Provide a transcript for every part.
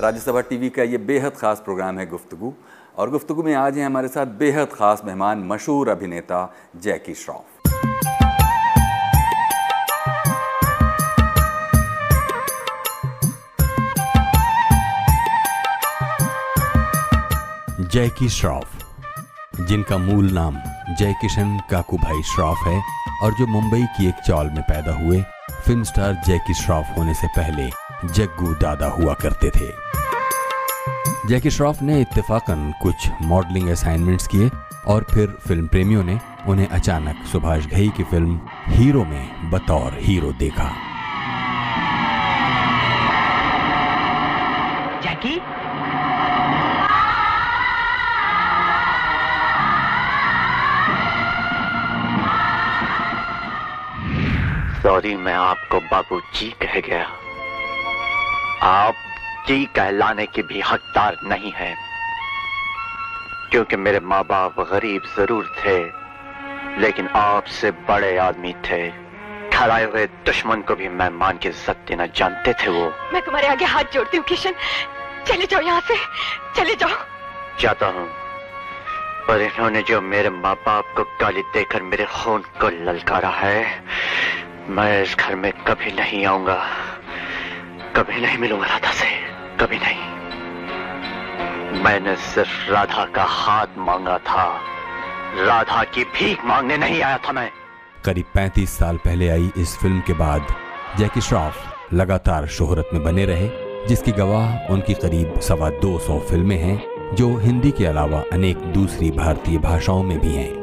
Rajya Sabha TV का ये बेहद ख़ास प्रोग्राम है गुफ्तगु, और गुफ्तगु में आज हैं हमारे साथ बेहद ख़ास मेहमान, मशहूर अभिनेता जैकी श्रॉफ। जैकी श्रॉफ, जिनका मूल नाम जय किशन काकू भाई श्रॉफ है और जो मुंबई की एक चौल में पैदा हुए फ़िल्म स्टार जैकी श्रॉफ होने से पहले जग्गू दादा हुआ करते थे। जैकी श्रॉफ ने इत्तेफाकन कुछ मॉडलिंग असाइनमेंट्स किए और फिर फ़िल्म प्रेमियों ने उन्हें अचानक सुभाष घई की फ़िल्म हीरो में बतौर हीरो देखा। जैकी? सॉरी मैं आपको बाबू जी कह गया। आप जी कहलाने के भी हकदार नहीं है क्योंकि मेरे माँ बाप गरीब ज़रूर थे लेकिन आपसे बड़े आदमी थे। खड़ाए हुए दुश्मन को भी मैं मान के इज़्ज़त देना जानते थे वो। मैं तुम्हारे आगे हाथ जोड़ती हूँ किशन। चले जाओ यहाँ से। चले जाओ। जाता हूँ। पर इन्होंने जो मेरे माँ बाप को गाली देकर मेरे खून को ललकारा है मैं इस घर में कभी नहीं आऊँगा। कभी नहीं मिलूँगा राधा से। कभी नहीं। मैंने सिर्फ़ राधा का हाथ मांगा था। राधा की भीख मांगने नहीं आया था मैं। करीब 35 साल पहले आई इस फ़िल्म के बाद। जैकी श्रॉफ लगातार शोहरत में बने रहे, जिसकी गवाह उनकी करीब सवा दो सौ फ़िल्में हैं, जो हिंदी के अलावा अनेक दूसरी भारतीय भाषाओं में भी हैं।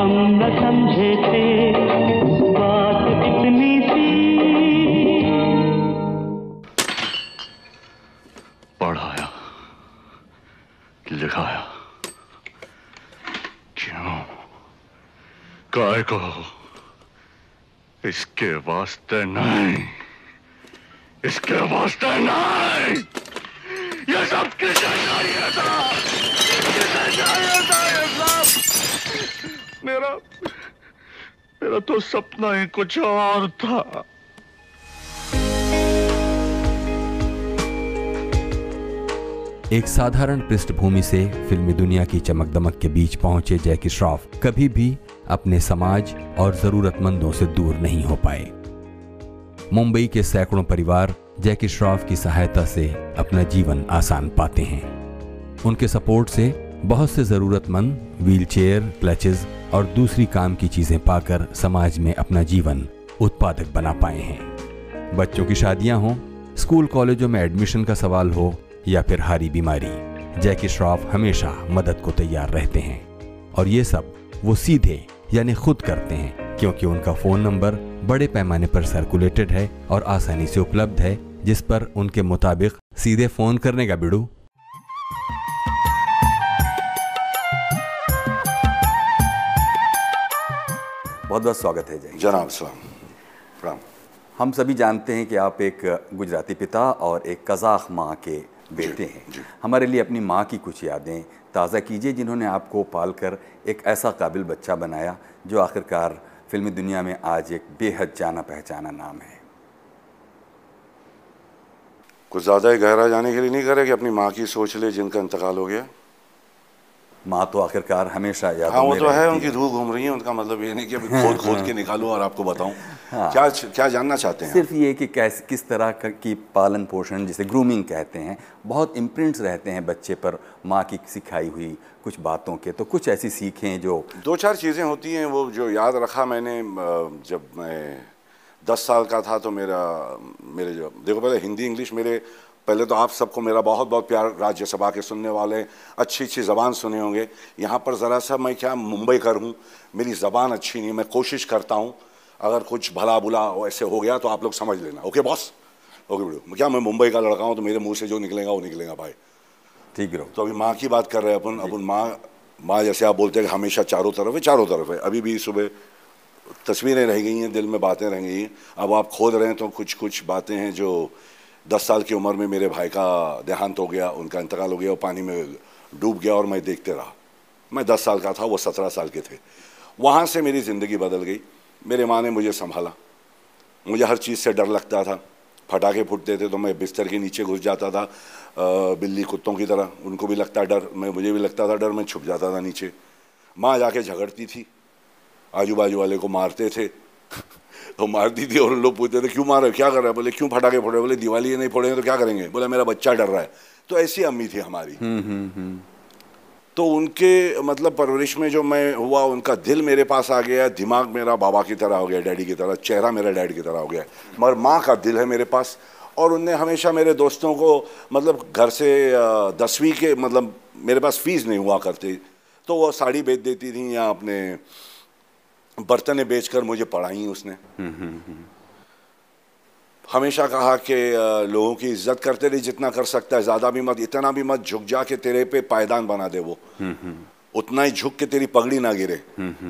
हम न समझे थे बात इतनी सी। पढ़ाया, लिखाया। क्यों? काय को इसके वास्ते नहीं। इसके वास्ते नहीं। ये सब किसे चाहिए था? किसे चाहिए था मेरा मेरा तो सपना ही कुछ और था। एक साधारण पृष्ठभूमि से फिल्मी दुनिया की चमक दमक के बीच पहुँचे जैकी श्रॉफ कभी भी अपने समाज और जरूरतमंदों से दूर नहीं हो पाए। मुंबई के सैकड़ों परिवार जैकी श्रॉफ की सहायता से अपना जीवन आसान पाते हैं। उनके सपोर्ट से बहुत से जरूरतमंद, व्हीलचेयर, क्लचेस और दूसरी काम की चीज़ें पाकर समाज में अपना जीवन उत्पादक बना पाए हैं। बच्चों की शादियाँ हों, स्कूल कॉलेजों में एडमिशन का सवाल हो, या फिर हारी बीमारी, जैकी श्रॉफ हमेशा मदद को तैयार रहते हैं। और ये सब वो सीधे, यानी खुद करते हैं, क्योंकि उनका फ़ोन नंबर बड़े पैमाने पर सर्कुलेटेड है और आसानी से उपलब्ध है, जिस पर उनके मुताबिक सीधे फ़ोन करने का बिड़ू। बहुत बहुत स्वागत है जय जनाब सलाम। प्रणाम हम सभी जानते हैं कि आप एक गुजराती पिता और एक कज़ाक माँ के बेटे हैं। हमारे लिए अपनी माँ की कुछ यादें ताज़ा कीजिए जिन्होंने आपको पाल कर एक ऐसा काबिल बच्चा बनाया जो आखिरकार फिल्मी दुनिया में आज एक बेहद जाना पहचाना नाम है। कुछ ज़्यादा ही गहरा जाने के लिए नहीं करे कि अपनी माँ की सोच ले जिनका इंतकाल हो गया। माँ तो आखिरकार हमेशा याद हाँ वो तो है उनकी रूह घूम रही है उनका मतलब ये नहीं कि अभी खोद खोद के निकालूं और आपको बताऊँ। क्या क्या जानना चाहते हैं? सिर्फ़ ये कि कैस किस तरह का- की पालन पोषण जिसे ग्रूमिंग कहते हैं बहुत इम्प्रिंट्स रहते हैं बच्चे पर माँ की सिखाई हुई कुछ बातों के। तो कुछ ऐसी सीखें जो दो चार चीज़ें होती हैं वो जो याद रखा मैंने जब मैं दस साल का था तो मेरा मेरे जो देखो पहले हिंदी इंग्लिश मेरे पहले तो आप सबको मेरा बहुत बहुत प्यार राज्यसभा के सुनने वाले अच्छी अच्छी ज़बान सुने होंगे। यहाँ पर ज़रा सा मैं क्या मुंबई कर हूँ मेरी ज़बान अच्छी नहीं मैं कोशिश करता हूँ अगर कुछ भला बुला ऐसे हो गया तो आप लोग समझ लेना। Okay boss? ओके बड़ो। क्या मैं मुंबई का लड़का हूँ तो मेरे मुँह से जो निकलेगा वो निकलेगा भाई। ठीक रहो। तो अभी माँ की बात कर रहे हैं अपन। अपन माँ माँ जैसे आप बोलते हैं कि हमेशा चारों तरफ़ है चारों तरफ़ है। अभी भी सुबह तस्वीरें रह गई हैं दिल में बातें रह गई हैं। अब आप खोद रहे हैं तो कुछ कुछ बातें हैं जो दस साल की उम्र में मेरे भाई का देहांत हो गया, उनका इंतकाल हो गया, वो पानी में डूब गया और मैं देखते रहा। मैं दस साल का था, वो सत्रह साल के थे। वहाँ से मेरी ज़िंदगी बदल गई। मेरे माँ ने मुझे संभाला। मुझे हर चीज़ से डर लगता था। फटाके फूटते थे तो मैं बिस्तर के नीचे घुस जाता था बिल्ली कुत्तों की तरह। उनको भी लगता डर, मैं, मुझे भी लगता था डर, मैं छुप जाता था नीचे। माँ जाके झगड़ती थी। आजू बाजू वाले को मारते थे। तो मारती थी और लोग पूछते थे क्यों मार रहे क्या कर रहे हैं? बोले क्यों फटाके फोड़े बोले दिवाली नहीं फोड़ेंगे तो क्या करेंगे? बोले मेरा बच्चा डर रहा है। तो ऐसी अम्मी थी हमारी। तो उनके मतलब परवरिश में जो मैं हुआ उनका दिल मेरे पास आ गया दिमाग मेरा बाबा की तरह हो गया डैडी की तरह चेहरा मेरा डैडी की तरह हो गया। मगर माँ का दिल है मेरे पास और उनने हमेशा मेरे दोस्तों को मतलब घर से दसवीं के मतलब मेरे पास फ़ीस नहीं हुआ करती। तो वो साड़ी बेच देती थी या अपने बर्तने बेचकर मुझे पढ़ाई उसने। हमेशा कहा कि लोगों की इज़्ज़त करते रही जितना कर सकता है, ज़्यादा भी मत, इतना भी मत झुक जा के तेरे पे पायदान बना दे वो। उतना ही झुक के तेरी पगड़ी ना गिरे।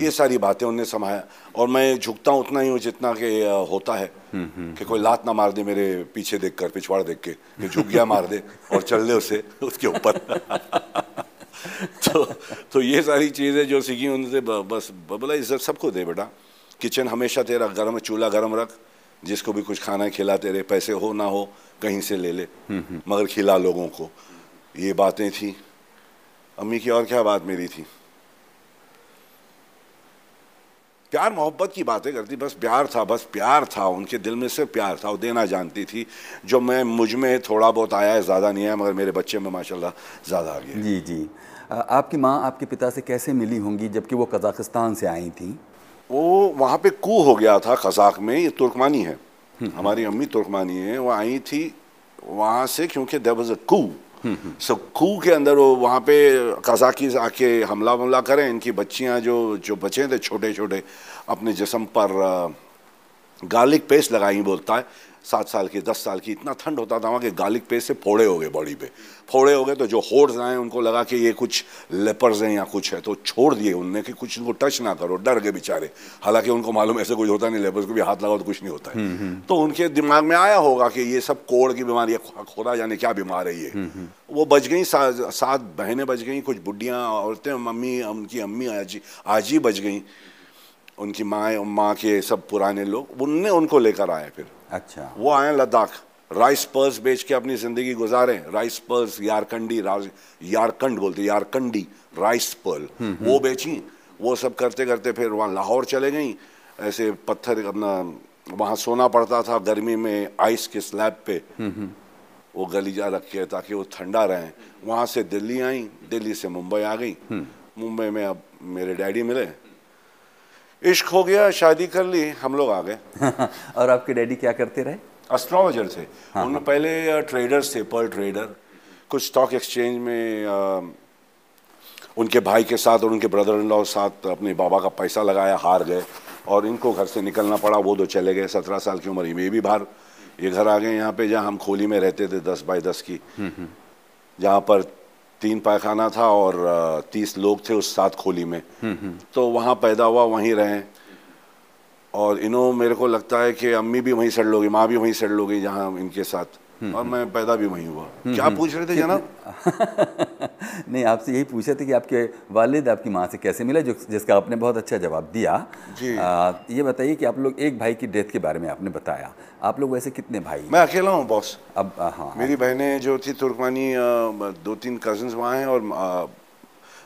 ये सारी बातें उनने समाया। और मैं झुकता हूँ उतना ही हूँ जितना के होता है कि कोई लात ना मार दे मेरे पीछे देख कर पिछवाड़ देख के, कि झुक गया मार दे और चल दे उसे, उसके ऊपर। तो तो ये सारी चीज़ें जो सीखी उनसे बस बोला इज़्ज़त सबको दे बेटा। किचन हमेशा तेरा गर्म चूल्हा गर्म रख। जिसको भी कुछ खाना खिला तेरे पैसे हो ना हो कहीं से ले ले। मगर खिला लोगों को। ये बातें थी। अम्मी की और क्या बात मेरी थी? प्यार मोहब्बत की बातें करती। बस प्यार था बस प्यार था। उनके दिल में सिर्फ़ प्यार था। वो देना जानती थी। जो मैं मुझमें थोड़ा बहुत आया है ज़्यादा नहीं आया मगर मेरे बच्चे में माशाल्लाह ज़्यादा आ गया जी जी। आपकी माँ आपके पिता से कैसे मिली होंगी जबकि वो कज़ाकिस्तान से आई थी? वो वहाँ पे कू हो गया था कज़ाक में ये तुर्कमानी है। हम्म। हमारी अम्मी तुर्कमानी है वो आई थी वहाँ से क्योंकि देर वॉज़ अ कू सो कू के अंदर वो वहाँ पे कजाकी आके हमला वमला करें इनकी बच्चियाँ जो जो बचे थे छोटे छोटे अपने जिसम पर गार्लिक पेस्ट लगाई बोलता है। सात साल की दस साल की इतना ठंड होता था वहाँ के गार्लिक पेस्ट से फोड़े हो गए बॉडी पे। फोड़े हो गए तो जो होड्स आए उनको लगा कि ये कुछ लेपर्स हैं या कुछ है तो छोड़ दिए उनने कि कुछ इनको टच ना करो डर गए बेचारे। हालाँकि उनको मालूम ऐसे कुछ होता नहीं लेपर्स को भी हाथ लगाओ तो कुछ नहीं होता है। हम्म, हम्म। तो उनके दिमाग में आया होगा कि ये सब कोड़ की बीमारी है खोदा जाने क्या बीमार है ये। हम्म, वो बच गई सात बहनें बच गई कुछ बुढ़ियाँ औरतें मम्मी उनकी अम्मी आजी आजी बच गई। उनकी माँ माँ के सब पुराने लोग उनने उनको लेकर आए फिर। अच्छा। वो आए लद्दाख राइस पर्स बेच के अपनी ज़िंदगी गुजारे। राइस पर्स यारकंडी यारकंड बोलते यारकंडी राइस पर्ल हम्म, वो हम्म। बेची वो सब करते करते फिर वहाँ लाहौर चले गई। ऐसे पत्थर अपना वहाँ सोना पड़ता था गर्मी में आइस के स्लैब पे। हम्म, वो गलीजा रख के ताकि वो ठंडा रहे। वहाँ से दिल्ली आई दिल्ली से मुंबई आ गई। मुंबई में अब मेरे डैडी मिले। इश्क हो गया शादी कर ली हम लोग आ गए। और आपके डैडी क्या करते रहे? एस्ट्रोलॉजर थे। हाँ, उनमें हाँ। पहले ट्रेडर्स थे पर ट्रेडर कुछ स्टॉक एक्सचेंज में आ, उनके भाई के साथ और उनके ब्रदर इन लॉ साथ अपने बाबा का पैसा लगाया हार गए। और इनको घर से निकलना पड़ा वो तो चले गए। सत्रह साल की उम्र में भी बाहर। ये घर आ गए यहाँ पे जहाँ हम खोली में रहते थे दस बाई दस की। हम्म, हम्म। जहाँ पर तीन पायखाना था और तीस लोग थे उस सात खोली में। तो वहाँ पैदा हुआ, वहीं रहे। और इन्हों मेरे को लगता है कि अम्मी भी वहीं सड़ लोगी माँ भी वहीं सड़ लोगी जहाँ इनके साथ। और हम्म। मैं पैदा भी वहीं हुआ। हम्म, क्या पूछ रहे थे जनाब? नहीं आपसे यही पूछे थे कि आपके वालिद आपकी माँ से कैसे मिले जो जिसका आपने बहुत अच्छा जवाब दिया। जी। आ, ये बताइए कि आप लोग एक भाई की डेथ के बारे में आपने बताया। आप लोग वैसे कितने भाई? मैं अकेला हूँ बॉस। अब हाँ मेरी बहनें जो थी तुर्कमानी दो तीन कजन्स वहाँ हैं और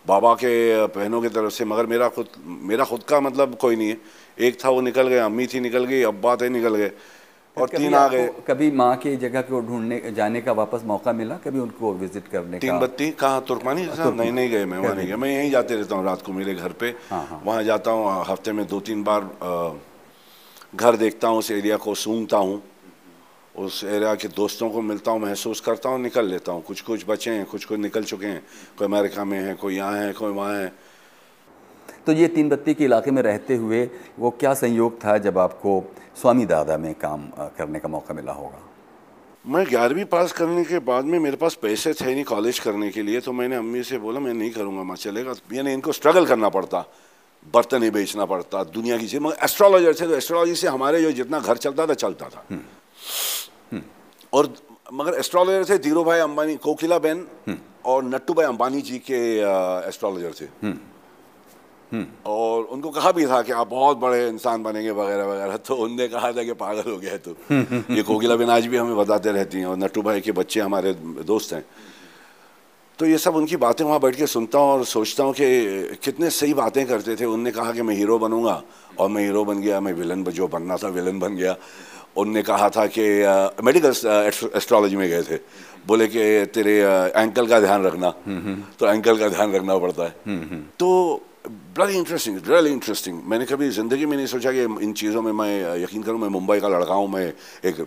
बाबा के बहनों की तरफ़ से मगर मेरा खुद मेरा खुद का मतलब कोई नहीं है। एक था वो निकल गए अम्मी थी निकल गई अब्बा थे निकल गए। और तीन आ गए कभी माँ की जगह को ढूँढने जाने का वापस मौका मिला? कभी उनको विज़िट करने तीन बत्ती कहाँ? तुर्कमानी? नहीं नहीं गए मैं वहाँ नहीं गया। मैं यहीं जाते रहता हूँ रात को मेरे घर पे। हाँ, हाँ। वहाँ जाता हूँ हफ़्ते में दो तीन बार घर देखता हूँ उस एरिया को सूंघता हूँ। उस एरिया के दोस्तों को मिलता हूँ महसूस करता हूँ निकल लेता हूँ। कुछ कुछ बचे हैं कुछ कुछ निकल चुके हैं। कोई अमेरिका में है कोई यहाँ है कोई वहाँ है। तो ये तीन बत्ती के इलाके में रहते हुए वो क्या संयोग था जब आपको स्वामी दादा में काम करने का मौका मिला होगा? मैं ग्यारहवीं पास करने के बाद में मेरे पास पैसे थे नहीं कॉलेज करने के लिए तो मैंने अम्मी से बोला मैं नहीं करूँगा मैं चलेगा। यानी इनको स्ट्रगल करना पड़ता बर्तन ही बेचना पड़ता दुनिया की चीज़। मगर एस्ट्रोलॉजर थे तो एस्ट्रोलॉजी से हमारे जो जितना घर चलता था चलता था। और मगर एस्ट्रोलॉजर थे धीरू भाई अंबानी कोकिला बेन और नट्टू भाई अंबानी जी के एस्ट्रोलॉजर थे। और उनको कहा भी था कि आप बहुत बड़े इंसान बनेंगे वगैरह वगैरह। तो उनने कहा था कि पागल हो गया तो। ये कोकिला बेन आज भी हमें बताते रहती हैं और नट्टू भाई के बच्चे हमारे दोस्त हैं। तो ये सब उनकी बातें वहाँ बैठ के सुनता हूँ और सोचता हूँ कि कितने सही बातें करते थे। उनने कहा कि मैं हीरो बनूँगा और मैं हीरो बन गया मैं विलन जो बनना था विलन बन गया। उनने कहा था कि मेडिकल एस्ट्रोलॉजी में गए थे। बोले कि तेरे एंकल का ध्यान रखना। तो एंकल का ध्यान रखना पड़ता है। तो बड़ी इंटरेस्टिंग रियली इंटरेस्टिंग मैंने कभी ज़िंदगी में नहीं सोचा कि इन चीज़ों में मैं यकीन करूँ मैं मुंबई का लड़का हूँ मैं एक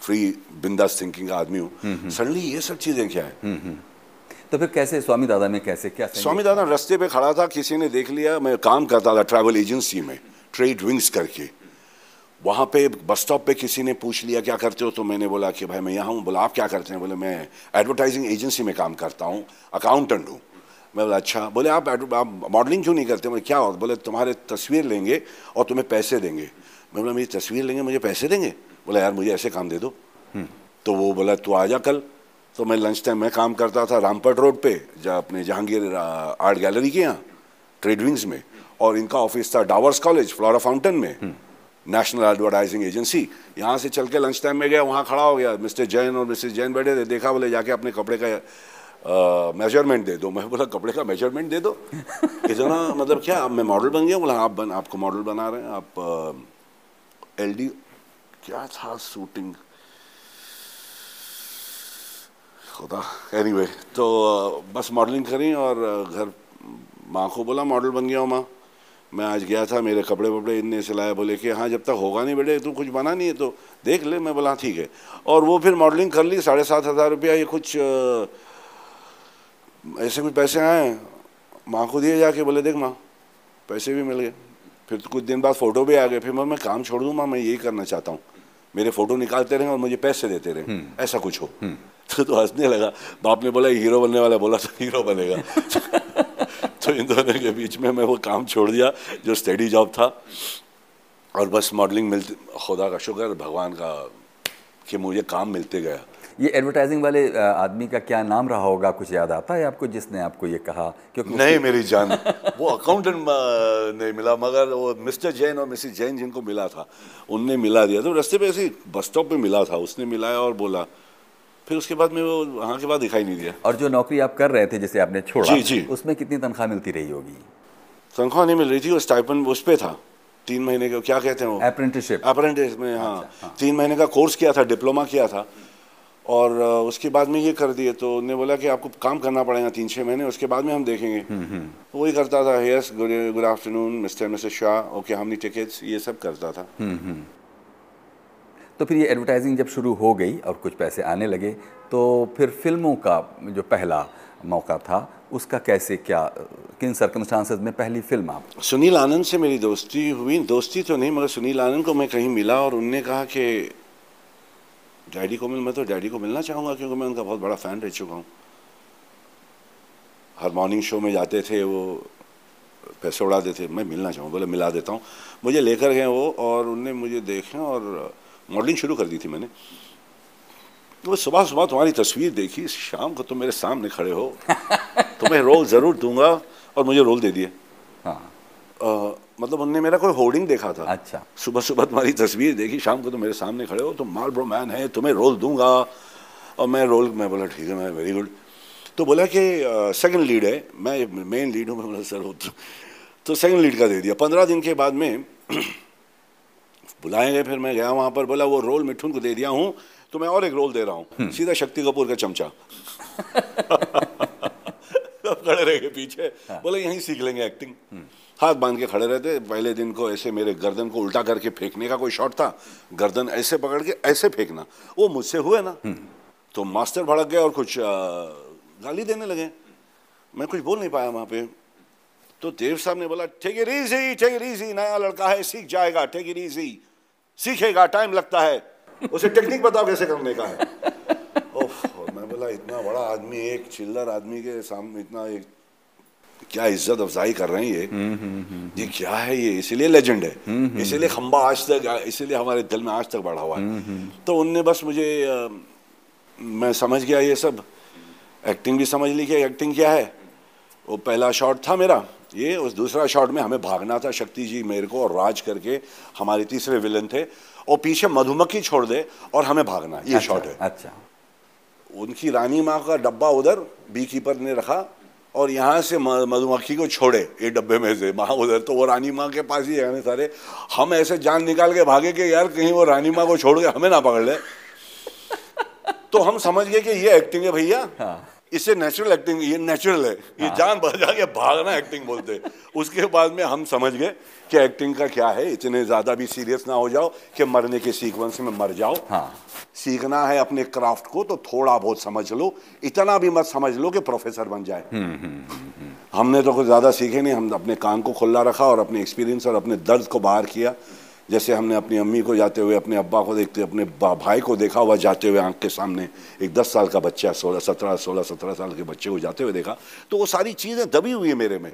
फ्री बिंदास थिंकिंग का आदमी हूँ सडनली ये सब चीज़ें क्या है तो फिर कैसे स्वामी दादा में कैसे क्या स्वामी दादा रास्ते पे खड़ा था किसी ने देख लिया मैं काम करता था ट्रैवल एजेंसी में ट्रेड विंग्स करके वहाँ पे बस स्टॉप पे किसी ने पूछ लिया क्या करते हो तो मैंने बोला कि भाई मैं यहाँ हूँ बोला आप क्या करते हैं बोले मैं एडवर्टाइजिंग एजेंसी में काम करता हूँ अकाउंटेंट हूँ मैं बोला अच्छा। बोले आप आप मॉडलिंग क्यों नहीं करते? बोले क्या हो? बोले तुम्हारे तस्वीर लेंगे और तुम्हें पैसे देंगे। मैं बोला मेरी तस्वीर लेंगे मुझे पैसे देंगे? बोला यार मुझे ऐसे काम दे दो। तो वो बोला तू आ जा कल। तो मैं लंच टाइम में काम करता था रामपट रोड पे जहाँ अपने जहांगीर आर्ट गैलरी के यहाँ ट्रेड विंग्स में। और इनका ऑफ़िस था डावर्स कॉलेज फ्लोरा फाउंटेन में। नेशनल एडवर्टाइजिंग एजेंसी यहाँ से चल के लंच टाइम में गया वहाँ खड़ा हो गया। मिस्टर जैन और मिसेस जैन बैठे थे देखा बोले जाके अपने कपड़े का मेज़रमेंट दे दो। मैं बोला कपड़े का मेज़रमेंट दे दो। इतना मतलब क्या मैं मॉडल बन गया बोला आप बन आपको मॉडल बना रहे हैं आप एल डी क्या था शूटिंग खुदा। एनीवे तो अ, बस मॉडलिंग करी और घर माँ को बोला मॉडल बन गया हूँ माँ। मैं आज गया था मेरे कपड़े वपड़े इनने सिलाए बोले कि हाँ जब तक होगा नहीं बेटे तू कुछ बना नहीं है तो देख ले। मैं बोला हाँ, ठीक है। और वो फिर मॉडलिंग कर ली साढ़े सात हज़ार रुपया ये कुछ ऐसे कुछ पैसे आए माँ को दिए जाके बोले देख माँ पैसे भी मिल गए। फिर कुछ दिन बाद फ़ोटो भी आ गए। फिर मैं मैं काम छोड़ दूँ माँ मैं यही करना चाहता हूँ। मेरे फ़ोटो निकालते रहें और मुझे पैसे देते रहें। ऐसा कुछ हो। तो, तो हंसने लगा। बाप ने बोला हीरो बनने वाला। बोला तो हीरो बनेगा। तो इन दोनों के बीच में मैं वो काम छोड़ दिया जो स्टडी जॉब था। और बस मॉडलिंग मिलती खुदा का शुक्र भगवान का कि मुझे काम मिलते गया। ये एडवर्टाइजिंग वाले आदमी का क्या नाम रहा होगा? कुछ याद आता है आपको जिसने आपको ये कहा? क्योंकि नहीं मेरी जान वो अकाउंटेंट नहीं मिला मगर वो मिस्टर जैन और मिसिस जैन जिनको मिला था उनने मिला दिया तो रास्ते पे ऐसे बस स्टॉप पे मिला था उसने मिलाया और बोला। फिर उसके बाद में वो वहाँ के बाद दिखाई नहीं दिया। और जो नौकरी आप कर रहे थे जिसे आपने छोड़ा जी, जी। उसमें कितनी तनख्वाह मिलती रही होगी? तनख्वाह नहीं मिल रही थी वो स्टाइपन उस पे था। तीन महीने का क्या कहते हैं वो? अप्रेंटिसशिप अप्रेंटिस में हाँ। तीन महीने का कोर्स किया था डिप्लोमा किया था। और उसके बाद में ये कर दिए तो उन्होंने बोला कि आपको काम करना पड़ेगा तीन छः महीने उसके बाद में हम देखेंगे। तो वही करता था yes good afternoon mister Mrs Shah okay how many tickets ये सब करता था। तो फिर ये एडवर्टाइजिंग जब शुरू हो गई और कुछ पैसे आने लगे तो फिर फ़िल्मों का जो पहला मौका था उसका कैसे क्या किन सर्कमस्टांसेस में पहली फ़िल्म आप? सुनील आनंद से मेरी दोस्ती हुई। दोस्ती तो नहीं मगर सुनील आनंद को मैं कहीं मिला और उनने कहा कि डैडी को मिल मैं तो डैडी को मिलना चाहूँगा क्योंकि मैं उनका बहुत बड़ा फ़ैन रह चुका हूँ। हर मॉर्निंग शो में जाते थे वो पैसे उड़ाते थे मैं मिलना चाहूँ बोले मिला देता हूँ। मुझे लेकर गए वो और उनने मुझे देखे और मॉडलिंग शुरू कर दी थी मैंने। तो सुबह सुबह तुम्हारी तस्वीर देखी शाम को तुम मेरे सामने खड़े हो तुम्हें रोल ज़रूर दूँगा और मुझे रोल दे दिए। हाँ। मतलब उनने मेरा कोई होर्डिंग देखा था। अच्छा। सुबह सुबह तुम्हारी तस्वीर देखी शाम को तुम मेरे सामने खड़े हो तुम माल ब्रो मैन है तुम्हें रोल दूँगा। और मैं रोल मैं बोला ठीक है मैं वेरी गुड तो बोला कि सेकंड लीड है मैं मेन लीड हूँ। मैं बोला सर हो तो, तो सेकंड लीड का दे दिया। पंद्रह दिन के बाद में बुलाए गए फिर मैं गया वहाँ पर बोला वो रोल मिठुन को दे दिया हूँ तो मैं और एक रोल दे रहा हूँ। सीधा शक्ति कपूर का चमचा। सब खड़े रह गए पीछे। बोले यहीं सीख लेंगे एक्टिंग हाथ बाँध के खड़े रहते पहले दिन को ऐसे मेरे गर्दन को उल्टा करके फेंकने का कोई शॉट था गर्दन ऐसे पकड़ के ऐसे फेंकना वो मुझसे हुए ना। तो मास्टर भड़क गए और कुछ गाली देने लगे। मैं कुछ बोल नहीं पाया वहाँ पे। तो देव साहब ने बोला take it easy take it easy नया लड़का है सीख जाएगा टेक इट इजी सीखेगा टाइम लगता है। उसे टेक्निक बताओ कैसे करने का है? ओफ मैं बोला इतना बड़ा आदमी एक चिल्लर आदमी के सामने इतना एक क्या इज़्ज़त अफजाई कर रहे हैं ये? ये क्या है ये? इसीलिए लेजेंड है। इसीलिए खंबा आज तक इसीलिए हमारे दिल में आज तक बढ़ा हुआ है। तो उनने बस मुझे अ, मैं समझ गया ये सब। एक्टिंग भी समझ ली कि एक्टिंग क्या है। वो पहला शॉट था मेरा ये उस दूसरा शॉट में हमें भागना था शक्ति जी मेरे को और राज करके हमारे तीसरे विलन थे। और पीछे मधुमक्खी छोड़ दे और हमें भागना ये शॉट है। अच्छा। उनकी रानी माँ का डब्बा उधर बी कीपर ने रखा। और यहाँ से मधुमक्खी को छोड़े, ये डब्बे में से। वहाँ उधर तो वो रानी माँ के पास ही है सारे। हम ऐसे जान निकाल के भागे कि यार कहीं वो रानी माँ को छोड़ के हमें ना पकड़ ले। तो हम समझ गए कि ये एक्टिंग है भैया। इससे नेचुरल एक्टिंग ये नेचुरल है। ये जान बचा के भागना एक्टिंग बोलते हैं। उसके बाद में हम समझ गए कि एक्टिंग का क्या है। इतने ज़्यादा भी सीरियस ना हो जाओ कि मरने के सीक्वेंस में मर जाओ। हाँ। सीखना है अपने क्राफ्ट को तो थोड़ा बहुत समझ लो। इतना भी मत समझ लो कि प्रोफेसर बन जाए। हमने तो कुछ ज़्यादा सीखे नहीं। हम अपने कान को खुला रखा और अपने एक्सपीरियंस और अपने दर्द को बाहर किया। जैसे हमने अपनी अम्मी को जाते हुए अपने अब्बा को देखते अपने भाई को देखा हुआ जाते हुए आँख के सामने एक दस साल का बच्चा सोलह सत्रह सोलह सत्रह साल के बच्चे को जाते हुए देखा तो वो सारी चीज़ें दबी हुई है मेरे में।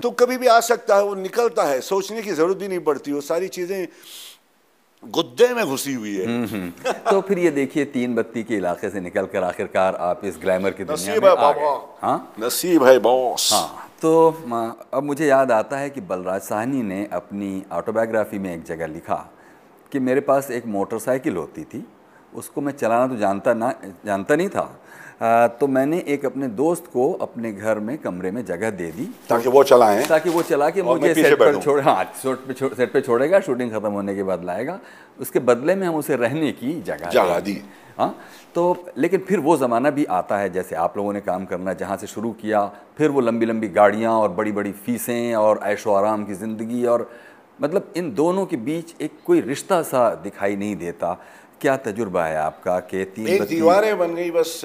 तो कभी भी आ सकता है वो निकलता है सोचने की ज़रूरत भी नहीं पड़ती वो सारी चीज़ें गुद्दे में घुसी हुई है। तो फिर ये देखिए तीन बत्ती के इलाके से निकलकर आखिरकार आप इस ग्लैमर की दुनिया नसीब में है बाबा। हाँ? नसीब है बॉस। हाँ। तो अब मुझे याद आता है कि बलराज साहनी ने अपनी ऑटोबायोग्राफी में एक जगह लिखा कि मेरे पास एक मोटरसाइकिल होती थी उसको मैं चलाना तो जानता ना जानता नहीं था। आ, तो मैंने एक अपने दोस्त को अपने घर में कमरे में जगह दे दी। ताकि वो चलाएँ। ताकि वो चला के मुझे सेट पर। छोड़ हाँ सेट पे सेट पे छोड़ेगा शूटिंग खत्म होने के बाद लाएगा। उसके बदले में हम उसे रहने की जगह जगह दी। हाँ? तो लेकिन फिर वो ज़माना भी आता है जैसे आप लोगों ने काम करना जहाँ से शुरू किया फिर वो लंबी लंबी गाड़ियाँ और बड़ी बड़ी फीसें और ऐशो आराम की ज़िंदगी और मतलब इन दोनों के बीच एक कोई रिश्ता सा दिखाई नहीं देता। क्या तजुर्बा है आपका कि तीन एक दीवारें बन गई बस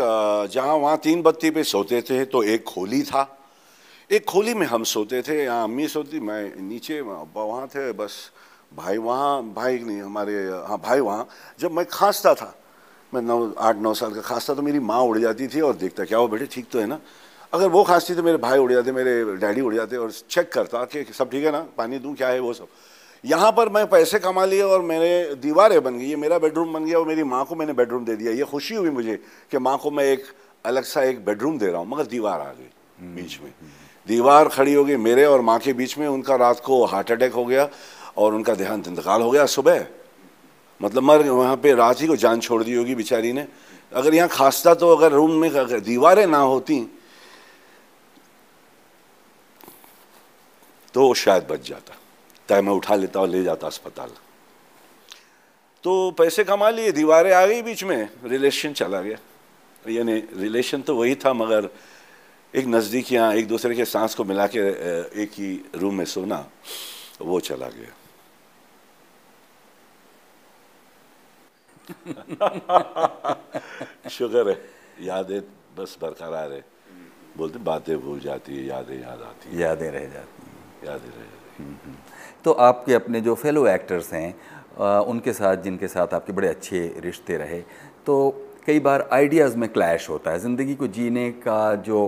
जहाँ वहाँ तीन बत्ती पे सोते थे तो एक खोली था। एक खोली में हम सोते थे यहाँ अम्मी सोती मैं नीचे अब्बा वहाँ थे बस भाई वहाँ भाई नहीं हमारे हाँ भाई वहाँ। जब मैं खांसता था मैं नौ आठ नौ साल का खांसता तो मेरी माँ उड़ जाती थी और देखता क्या वो बेटे ठीक तो है ना? अगर वो खांसती तो मेरे भाई उड़ जाते मेरे डैडी उड़ जाते और चेक करता कि सब ठीक है ना पानी दूँ क्या है वो सब। यहाँ पर मैं पैसे कमा लिए और मेरे दीवारें बन गई ये मेरा बेडरूम बन गया और मेरी माँ को मैंने बेडरूम दे दिया। ये खुशी हुई मुझे कि माँ को मैं एक अलग सा एक बेडरूम दे रहा हूँ मगर दीवार आ गई बीच में। दीवार खड़ी हो गई मेरे और माँ के बीच में उनका रात को हार्ट अटैक हो गया और उनका देहांत इंतकाल हो गया सुबह। मतलब मर वहाँ पे रात ही को जान छोड़ दी होगी बेचारी ने। अगर यहाँ खांसता तो अगर रूम में अगर दीवारें ना होती तो वो शायद बच जाता। तय मैं उठा लेता और ले जाता अस्पताल। तो पैसे कमा लिए, दीवारें आ गई बीच में, रिलेशन चला गया। यानी रिलेशन तो वही था, मगर एक नज़दीकियाँ एक दूसरे के सांस को मिला के एक ही रूम में सोना, वो चला गया। शुक्र है यादें बस बरकरार है। बोलते बातें भूल जाती है यादें याद आती है। यादें रह जाती हैं। यादें रह जाती हैं। तो आपके अपने जो फेलो एक्टर्स हैं उनके साथ जिनके साथ आपके बड़े अच्छे रिश्ते रहे तो कई बार आइडियाज़ में क्लैश होता है। ज़िंदगी को जीने का जो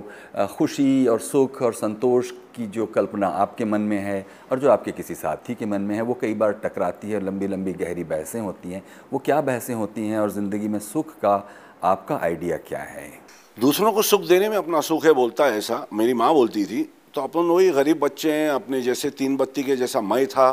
खुशी और सुख और संतोष की जो कल्पना आपके मन में है और जो आपके किसी साथी के मन में है, वो कई बार टकराती है लंबी लंबी गहरी बहसें होती हैं। वो क्या बहसें होती हैं और ज़िंदगी में सुख का आपका आइडिया क्या है? दूसरों को सुख देने में अपना सुख है बोलता है ऐसा। मेरी माँ बोलती थी तो अपन वही गरीब बच्चे हैं, अपने जैसे तीन बत्ती के जैसा मैं था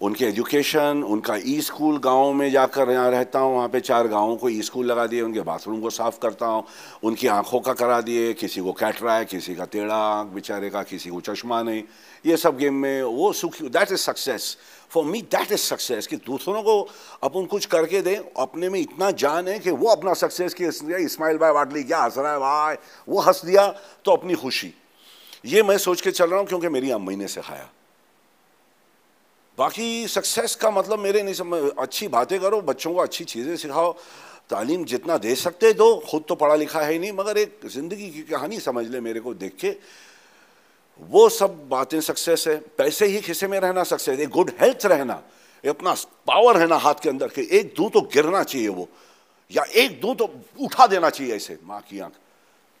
उनके एजुकेशन उनका ई स्कूल गाँव में जाकर यहाँ रहता हूँ, वहाँ पे चार गाँवों को ई स्कूल लगा दिए, उनके बाथरूम को साफ़ करता हूँ, उनकी आँखों का करा दिए, किसी को कैटरा है, किसी का टेढ़ा आँख, बेचारे का किसी को चश्मा नहीं। ये सब गेम में वो सुख that is success for me that is success कि दूसरों को अपन कुछ करके दें, अपने में इतना जान है कि वो अपना सक्सेस की इस्माइल भाई वाटली क्या हंस रहा है भाई वो हंस दिया तो अपनी खुशी। ये मैं सोच के चल रहा हूँ, क्योंकि मेरी अम्मी ने सिखाया। बाकी सक्सेस का मतलब मेरे नहीं समझ, अच्छी बातें करो, बच्चों को अच्छी चीज़ें सिखाओ, तालीम जितना दे सकते दो, खुद तो पढ़ा लिखा है ही नहीं, मगर एक ज़िंदगी की कहानी समझ ले मेरे को देख के। वो सब बातें सक्सेस है, पैसे ही खिसे में रहना सक्सेस है गुड हेल्थ रहना अपना पावर है ना हाथ के अंदर, के एक दू तो गिरना चाहिए वो, या एक दू तो उठा देना चाहिए ऐसे, माँ की आँख।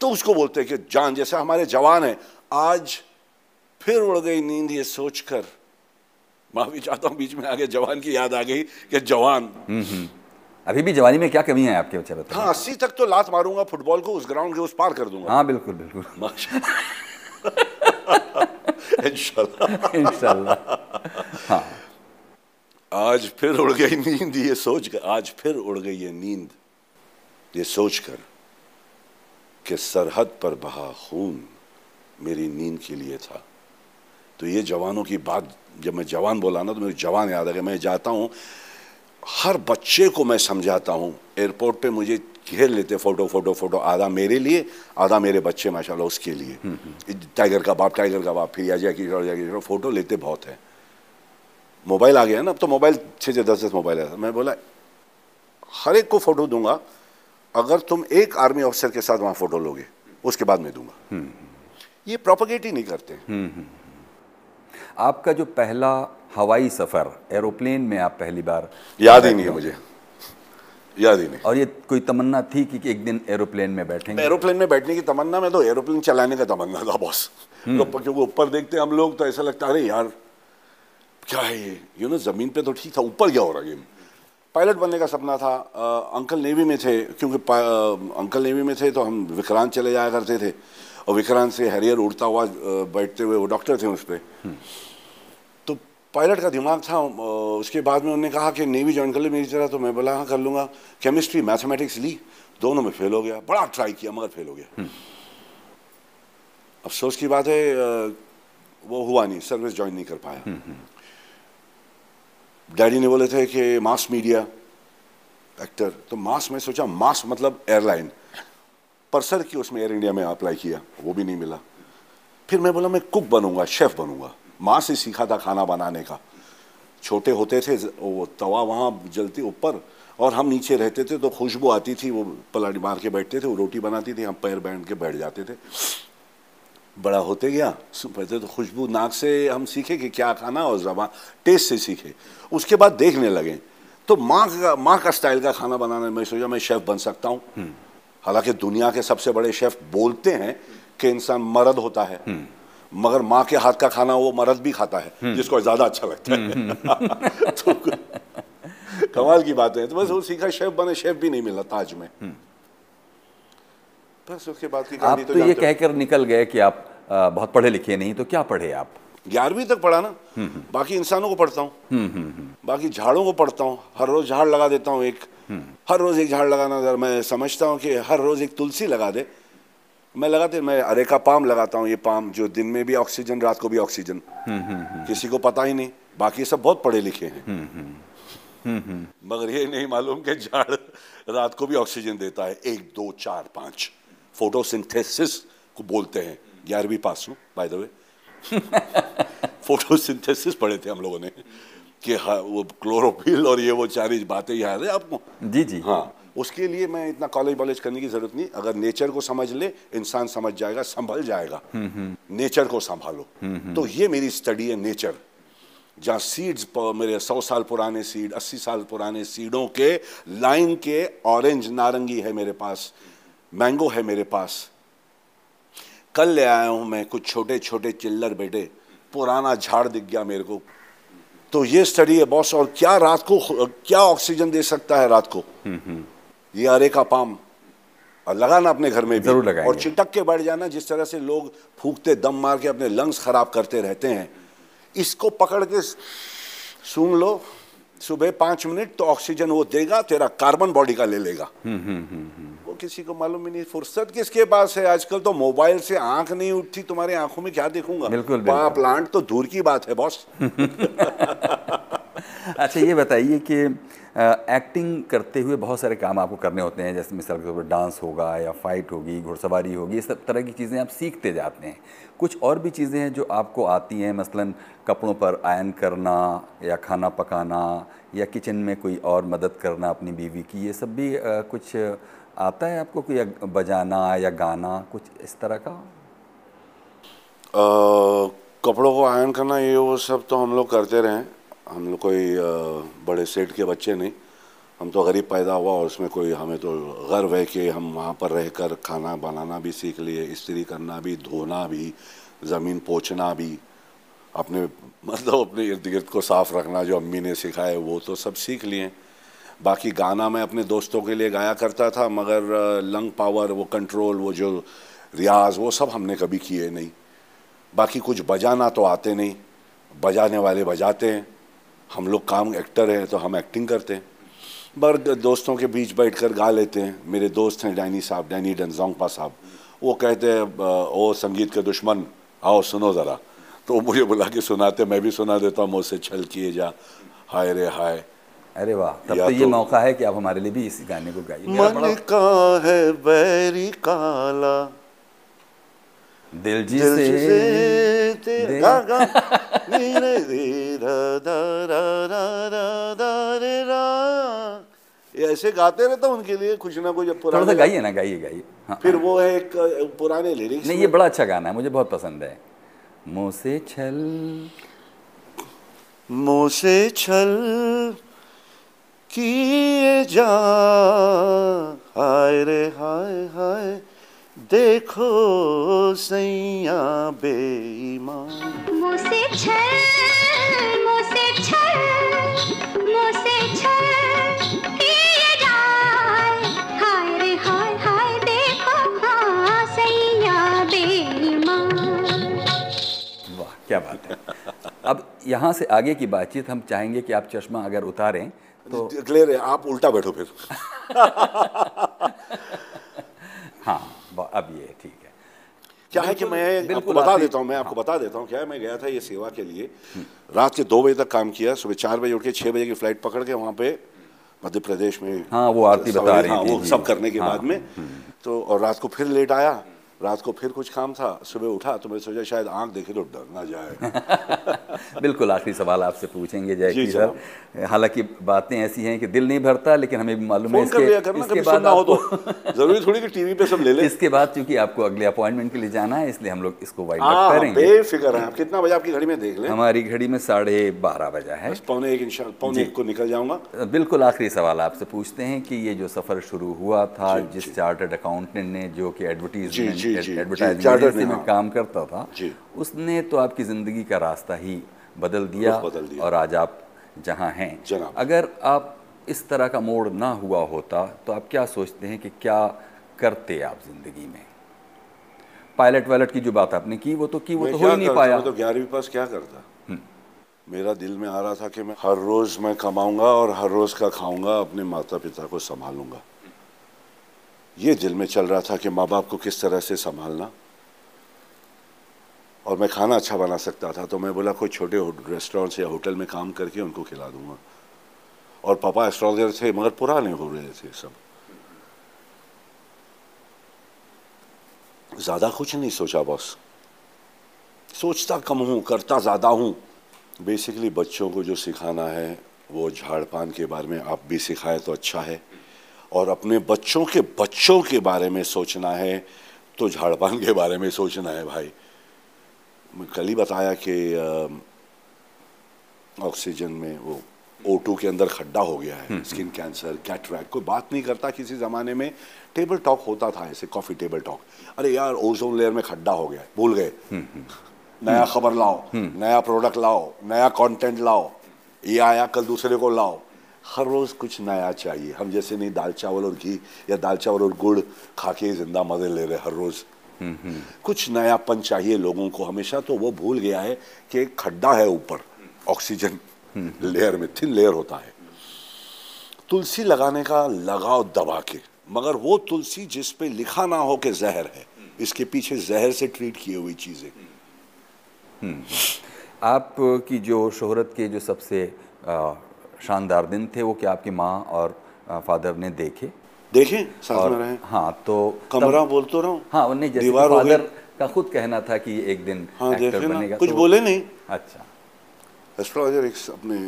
तो उसको बोलते हैं कि जान, जैसे हमारे जवान है, आज फिर उड़ गई नींद, ये सोचकर माफ़ी चाहता हूँ बीच में आगे जवान की याद आ गई कि जवान। अभी भी जवानी में क्या कमी है आपके बच्चे बताइए? हाँ अस्सी तक तो लात मारूँगा फुटबॉल को उस ग्राउंड के उस पार कर दूँगा। हाँ बिल्कुल बिल्कुल। इंशाल्लाह। इंशाल्लाह। हाँ। आज फिर उड़ गई नींद ये सोच कर आज फिर उड़ गई ये नींद। ये सोच कर कि सरहद पर बहा खून मेरी नींद के लिए था। तो ये जवानों की बात जब मैं जवान बोला ना तो मेरे जवान याद आ गया मैं जाता हूँ हर बच्चे को मैं समझाता हूँ। एयरपोर्ट पे मुझे घेर लेते फ़ोटो फ़ोटो फ़ोटो आधा मेरे लिए आधा मेरे बच्चे माशाल्लाह उसके लिए। टाइगर का बाप टाइगर का बाप फिर या जय किशोर जय किशोर फ़ोटो लेते बहुत है। मोबाइल आ गया ना अब तो मोबाइल छः छः दस दस मोबाइल है। मैं बोला हर एक को फ़ोटो दूँगा अगर तुम एक आर्मी ऑफिसर के साथ वहाँ फ़ोटो लोगे उसके बाद मैं दूँगा। ये प्रोपोगेट ही नहीं करते। आपका जो पहला हवाई सफ़र एरोप्लेन में आप पहली बार याद ही नहीं है मुझे। याद ही नहीं। और ये कोई तमन्ना थी कि कि एक दिन एरोप्लेन में बैठेंगे? एरोप्लेन में बैठने की तमन्ना में तो एरोप्लेन चलाने का तमन्ना था बॉस। तो क्योंकि ऊपर देखते हम लोग तो ऐसा लगता अरे यार क्या है ये? यू नो ज़मीन पे तो ठीक था ऊपर क्या हो रहा है पायलट बनने का सपना था। आ, अंकल नेवी में थे क्योंकि आ, अंकल नेवी में थे तो हम विक्रांत चले जाया करते थे। और विक्रांत से हैरियर उड़ता हुआ बैठते हुए वो डॉक्टर थे उस पर तो पायलट का दिमाग था उसके बाद में उन्होंने कहा कि नेवी ज्वाइन कर ले मेरी तरह तो मैं बोला हाँ कर लूँगा। केमिस्ट्री मैथमेटिक्स ली दोनों में फेल हो गया। बड़ा ट्राई किया मगर फेल हो गया। अफसोस की बात है वो हुआ नहीं सर्विस ज्वाइन नहीं कर पाया। डैडी ने बोले थे कि मास मीडिया एक्टर तो मास में सोचा मास मतलब एयरलाइन परसर की उसमें एयर इंडिया में अप्लाई किया, वो भी नहीं मिला। फिर मैं बोला, मैं कुक बनूँगा शेफ बनूँगा। माँ से सीखा था खाना बनाने का। छोटे होते थे, वो तवा वहाँ जलती ऊपर और हम नीचे रहते थे तो खुशबू आती थी, वो पलाटी मार के बैठते थे, वो रोटी बनाती थी, हम पैर बैंड के बैठ जाते थे। बड़ा होते गया पहले तो खुशबू नाक से हम सीखे कि क्या खाना और जबा टेस्ट से सीखे। उसके बाद देखने लगे। तो माँ का माँ का स्टाइल का खाना बनाने में सोचा, मैं शेफ़ बन सकता हूँ। हालाँकि दुनिया के सबसे बड़े शेफ़ बोलते हैं कि इंसान मर्द होता है। मगर माँ के हाथ का खाना वो मर्द भी खाता है जिसको ज़्यादा अच्छा लगता है। तो कमाल की बात है। तो बस वो सीखा शेफ़ बने शेफ़ भी नहीं मिला ताज में। बस उसके बाद की आप तो, तो ये कहकर निकल गए कि आप आ, बहुत पढ़े लिखे नहीं तो क्या पढ़े आप? ग्यारहवीं तक पढ़ा ना। बाकी इंसानों को पढ़ता हूँ। बाकी झाड़ों को पढ़ता हूँ। हर रोज झाड़ लगा देता हूँ एक। हर रोज एक झाड़ लगाना अगर मैं समझता हूँ कि हर रोज एक तुलसी लगा दे मैं लगाते मैं अरेका पाम लगाता हूँ ये पाम जो दिन में भी ऑक्सीजन रात को भी ऑक्सीजन। किसी को पता ही नहीं बाकी सब बहुत पढ़े लिखे हैं। मगर ये नहीं मालूम कि झाड़ रात को भी ऑक्सीजन देता है। एक दो चार पाँच। फोटोसिंथेसिस को बोलते हैं। ग्यारहवीं पास हूँ बाय द वे फोटोसिंथेसिस पढ़े थे हम लोगों ने। कि हाँ वो क्लोरोफिल और ये वो चार बातें याद है आपको? जी जी। हाँ उसके लिए मैं इतना कॉलेज वॉलेज करने की ज़रूरत नहीं। अगर नेचर को समझ ले इंसान समझ जाएगा संभल जाएगा। नेचर को संभालो। तो ये मेरी स्टडी है नेचर जहाँ सीड्स मेरे सौ साल पुराने सीड अस्सी साल पुराने सीडों के लाइन के ऑरेंज नारंगी है मेरे पास। मैंगो है मेरे पास। कल ले आया हूँ मैं कुछ छोटे छोटे चिल्लर बेटे। पुराना झाड़ दिख गया मेरे को। तो ये स्टडी है बॉस और क्या रात को क्या ऑक्सीजन दे सकता है रात को? ये अरे का पाम। और लगाना अपने घर में भी। ज़रूर और चिटक के बैठ जाना जिस तरह से लोग फूकते दम मार के अपने लंग्स खराब करते रहते हैं। इसको पकड़ के सूंघ लो। सुबह पाँच मिनट तो ऑक्सीजन वो देगा तेरा कार्बन बॉडी का ले लेगा। वो किसी को मालूम ही नहीं। फुर्सत किसके पास है? आजकल तो मोबाइल से आँख नहीं उठती तुम्हारी आँखों में क्या देखूँगा? बिल्कुल, बिल्कुल। प्लांट तो दूर की बात है बॉस। अच्छा ये बताइए कि एक्टिंग करते हुए बहुत सारे काम आपको करने होते हैं जैसे मिसाल के तौर पर डांस होगा या फाइट होगी घुड़सवारी होगी इस तरह की चीज़ें आप सीखते जाते हैं। कुछ और भी चीज़ें हैं जो आपको आती हैं मसलन कपड़ों पर आयन करना या खाना पकाना या किचन में कोई और मदद करना अपनी बीवी की ये सब भी आ, कुछ आता है आपको कोई बजाना या गाना कुछ इस तरह का? आ, कपड़ों को आयन करना ये वो सब तो हम लोग करते रहे। हम लोग कोई बड़े सेठ के बच्चे नहीं। हम तो गरीब पैदा हुआ और उसमें कोई हमें तो गर्व है कि हम वहाँ पर रहकर खाना बनाना भी सीख लिए इस्त्री करना भी धोना भी ज़मीन पोछना भी अपने मतलब अपने इर्द गिर्द को साफ़ रखना जो अम्मी ने सिखाए वो तो सब सीख लिए। बाकी गाना मैं अपने दोस्तों के लिए गाया करता था, मगर लंग पावर वो कंट्रोल वो जो रियाज, वो सब हमने कभी किए नहीं। बाकी कुछ बजाना तो आते नहीं। बजाने वाले बजाते हैं। हम लोग काम एक्टर हैं तो हम एक्टिंग करते हैं। बर दोस्तों के बीच बैठ कर गा लेते हैं। मेरे दोस्त हैं, डैनी साहब, डैनी डनजोंगपा साहब। वो कहते हैं ओ, संगीत के दुश्मन, आओ सुनो ज़रा। तो मुझे बुला के सुनाते, मैं भी सुना देता हूँ, मुझसे छल किए जा। हाय रे हाय। अरे वाह तब तो ये तो, मौका है कि आप हमारे लिए भी इस गाने को गाइए। मन का है बैरी काला। दिल जी दिल से, से गा गा। रे रे रा दा रा रा रा दा रे रा। ऐसे गाते रहता उनके लिए कुछ ना कुछ पुराना थोड़ा सा गाइए ना गाइए गाइए। हाँ, फिर वो है एक पुराने लिरिक्स नहीं ये बड़ा अच्छा गाना है मुझे बहुत पसंद है। मुँह से छल। मुँह से छल। किए जा। हाय रे हाय हाय। देखो सैया बेईमान। मुझसे छल मुझसे छल मुझसे छल किए जाए। हाय रे हाय हाय देखो हाँ सैया बेईमान। वाह क्या बात है। अब यहाँ से आगे की बातचीत हम चाहेंगे कि आप चश्मा अगर उतारें तो क्लियर है आप उल्टा बैठो फिर हाँ अब ये ठीक है क्या है कि मैं आपको बता देता हूँ मैं आपको हाँ। बता देता हूँ क्या है मैं गया था ये सेवा के लिए रात के दो बजे तक काम किया सुबह चार बजे उठ के छः बजे की फ़्लाइट पकड़ के वहाँ पे मध्य प्रदेश में हाँ वो आरती बता रही हाँ, वो सब करने के हाँ, बाद में हम्म। तो और रात को फिर लेट आया रात को फिर कुछ काम था सुबह उठा तो मैं सोचा शायद आँख देखे तो डर ना जाए। बिल्कुल आखिरी सवाल आपसे पूछेंगे जय सर। हालाँकि बातें ऐसी हैं कि दिल नहीं भरता लेकिन हमें भी मालूम है इसके, इसके बाद हो तो। ज़रूरी थोड़ी कि टीवी पे सब ले ले। इसके बाद क्योंकि आपको अगले अपॉइंटमेंट के लिए जाना है इसलिए हम लोग इसको वाइड अप हाँ, करेंगे। बेफिक्र है कितना बजे आपकी घड़ी में देख लें? हमारी घड़ी में साढ़े बारह बजा है। पौने एक पौने एक को निकल जाऊँगा। बिल्कुल आखिरी सवाल आपसे पूछते हैं कि ये जो सफ़र शुरू हुआ था जिस चार्टर्ड अकाउंटेंट ने जो कि एडवर्टीजमेंट एडवर्टाइजमेंट में काम करता था। उसने तो आपकी ज़िंदगी का रास्ता ही बदल दिया, बदल दिया। और आज आप जहाँ हैं। अगर आप इस तरह का मोड़ ना हुआ होता तो आप क्या सोचते हैं कि क्या करते आप ज़िंदगी में? पायलट वायलट की जो बात आपने की वो तो की वो तो हो ही नहीं पाया। तो ग्यारहवीं पास क्या करता? हम्म। मेरा दिल में आ रहा था कि मैं हर रोज़ मैं कमाऊँगा और हर रोज़ का खाऊँगा अपने माता पिता को संभालूँगा। ये दिल में चल रहा था कि माँ बाप को किस तरह से संभालना। और मैं खाना अच्छा बना सकता था तो मैं बोला, कोई छोटे रेस्टोरेंट या होटल में काम करके उनको खिला दूँगा। और पापा एस्ट्रोलॉजर थे, मगर पुराने हो रहे थे सब। ज़्यादा कुछ नहीं सोचा बॉस। सोचता कम हूँ, करता ज़्यादा हूँ। बेसिकली बच्चों को जो सिखाना है, वो झाड़ पान के बारे में आप भी सिखाए तो अच्छा है। और अपने बच्चों के बच्चों के बारे में सोचना है तो झाड़पान के बारे में सोचना है भाई। मैं कल ही बताया कि ऑक्सीजन में वो O2 के अंदर खड्डा हो गया है स्किन हम्म, कैंसर कैटरैक्ट कोई बात नहीं करता किसी ज़माने में। टेबल टॉक होता था ऐसे कॉफ़ी टेबल टॉक। अरे यार ओजोन लेयर में खड्डा हो गया भूल गए। हम्म, हम्म। नया खबर लाओ नया प्रोडक्ट लाओ नया कंटेंट लाओ। ये आया कल दूसरे को लाओ। हर रोज़ कुछ नया चाहिए। हम जैसे नहीं दाल चावल और घी या दाल चावल और गुड़ खा के ज़िंदा मज़े ले रहे हर रोज़। कुछ नयापन चाहिए लोगों को। हमेशा तो वो भूल गया है कि एक खड्डा है ऊपर ऑक्सीजन लेयर में थिन लेयर होता है। तुलसी लगाने का लगाव दबा के मगर वो तुलसी जिस पे लिखा ना हो कि जहर है इसके पीछे जहर से ट्रीट किए हुई चीज़ें। हम्म। आप की जो शोहरत के जो सबसे शानदार दिन थे वो क्या आपकी माँ और फादर ने देखे। देखें साथ और में रहे। हाँ तो कमरा तब- बोल तो रहा। हूँ हाँ नहीं जैसे दीवार फादर का खुद कहना था कि एक दिन हाँ एक्टर बनेगा कुछ तो- बोले नहीं। अच्छा। एस्ट्रोलॉजर एक अपने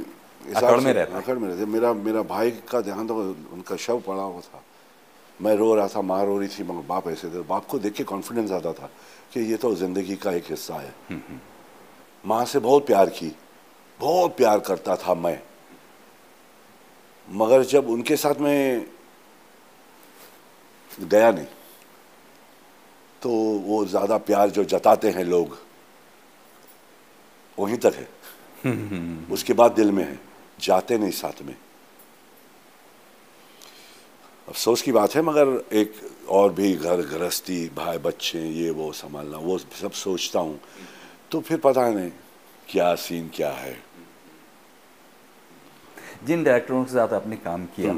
अकड़ में रहता अकड़ में रहते मेरा मेरा भाई का ध्यान तो उनका शव पड़ा हुआ था। मैं रो रहा था माँ रो रही थी मगर बाप ऐसे थे। बाप को देख के कॉन्फिडेंस आता था कि ये तो ज़िंदगी का एक हिस्सा है। माँ से बहुत प्यार की बहुत प्यार करता था मैं। मगर जब उनके साथ में गया नहीं तो वो ज़्यादा प्यार जो जताते हैं लोग वहीं तक है। उसके बाद दिल में है जाते नहीं साथ में। अफसोस की बात है मगर एक और भी घर गृहस्थी भाई बच्चे ये वो संभालना वो सब सोचता हूँ तो फिर पता नहीं क्या सीन क्या है। जिन डायरेक्टरों के साथ आपने काम किया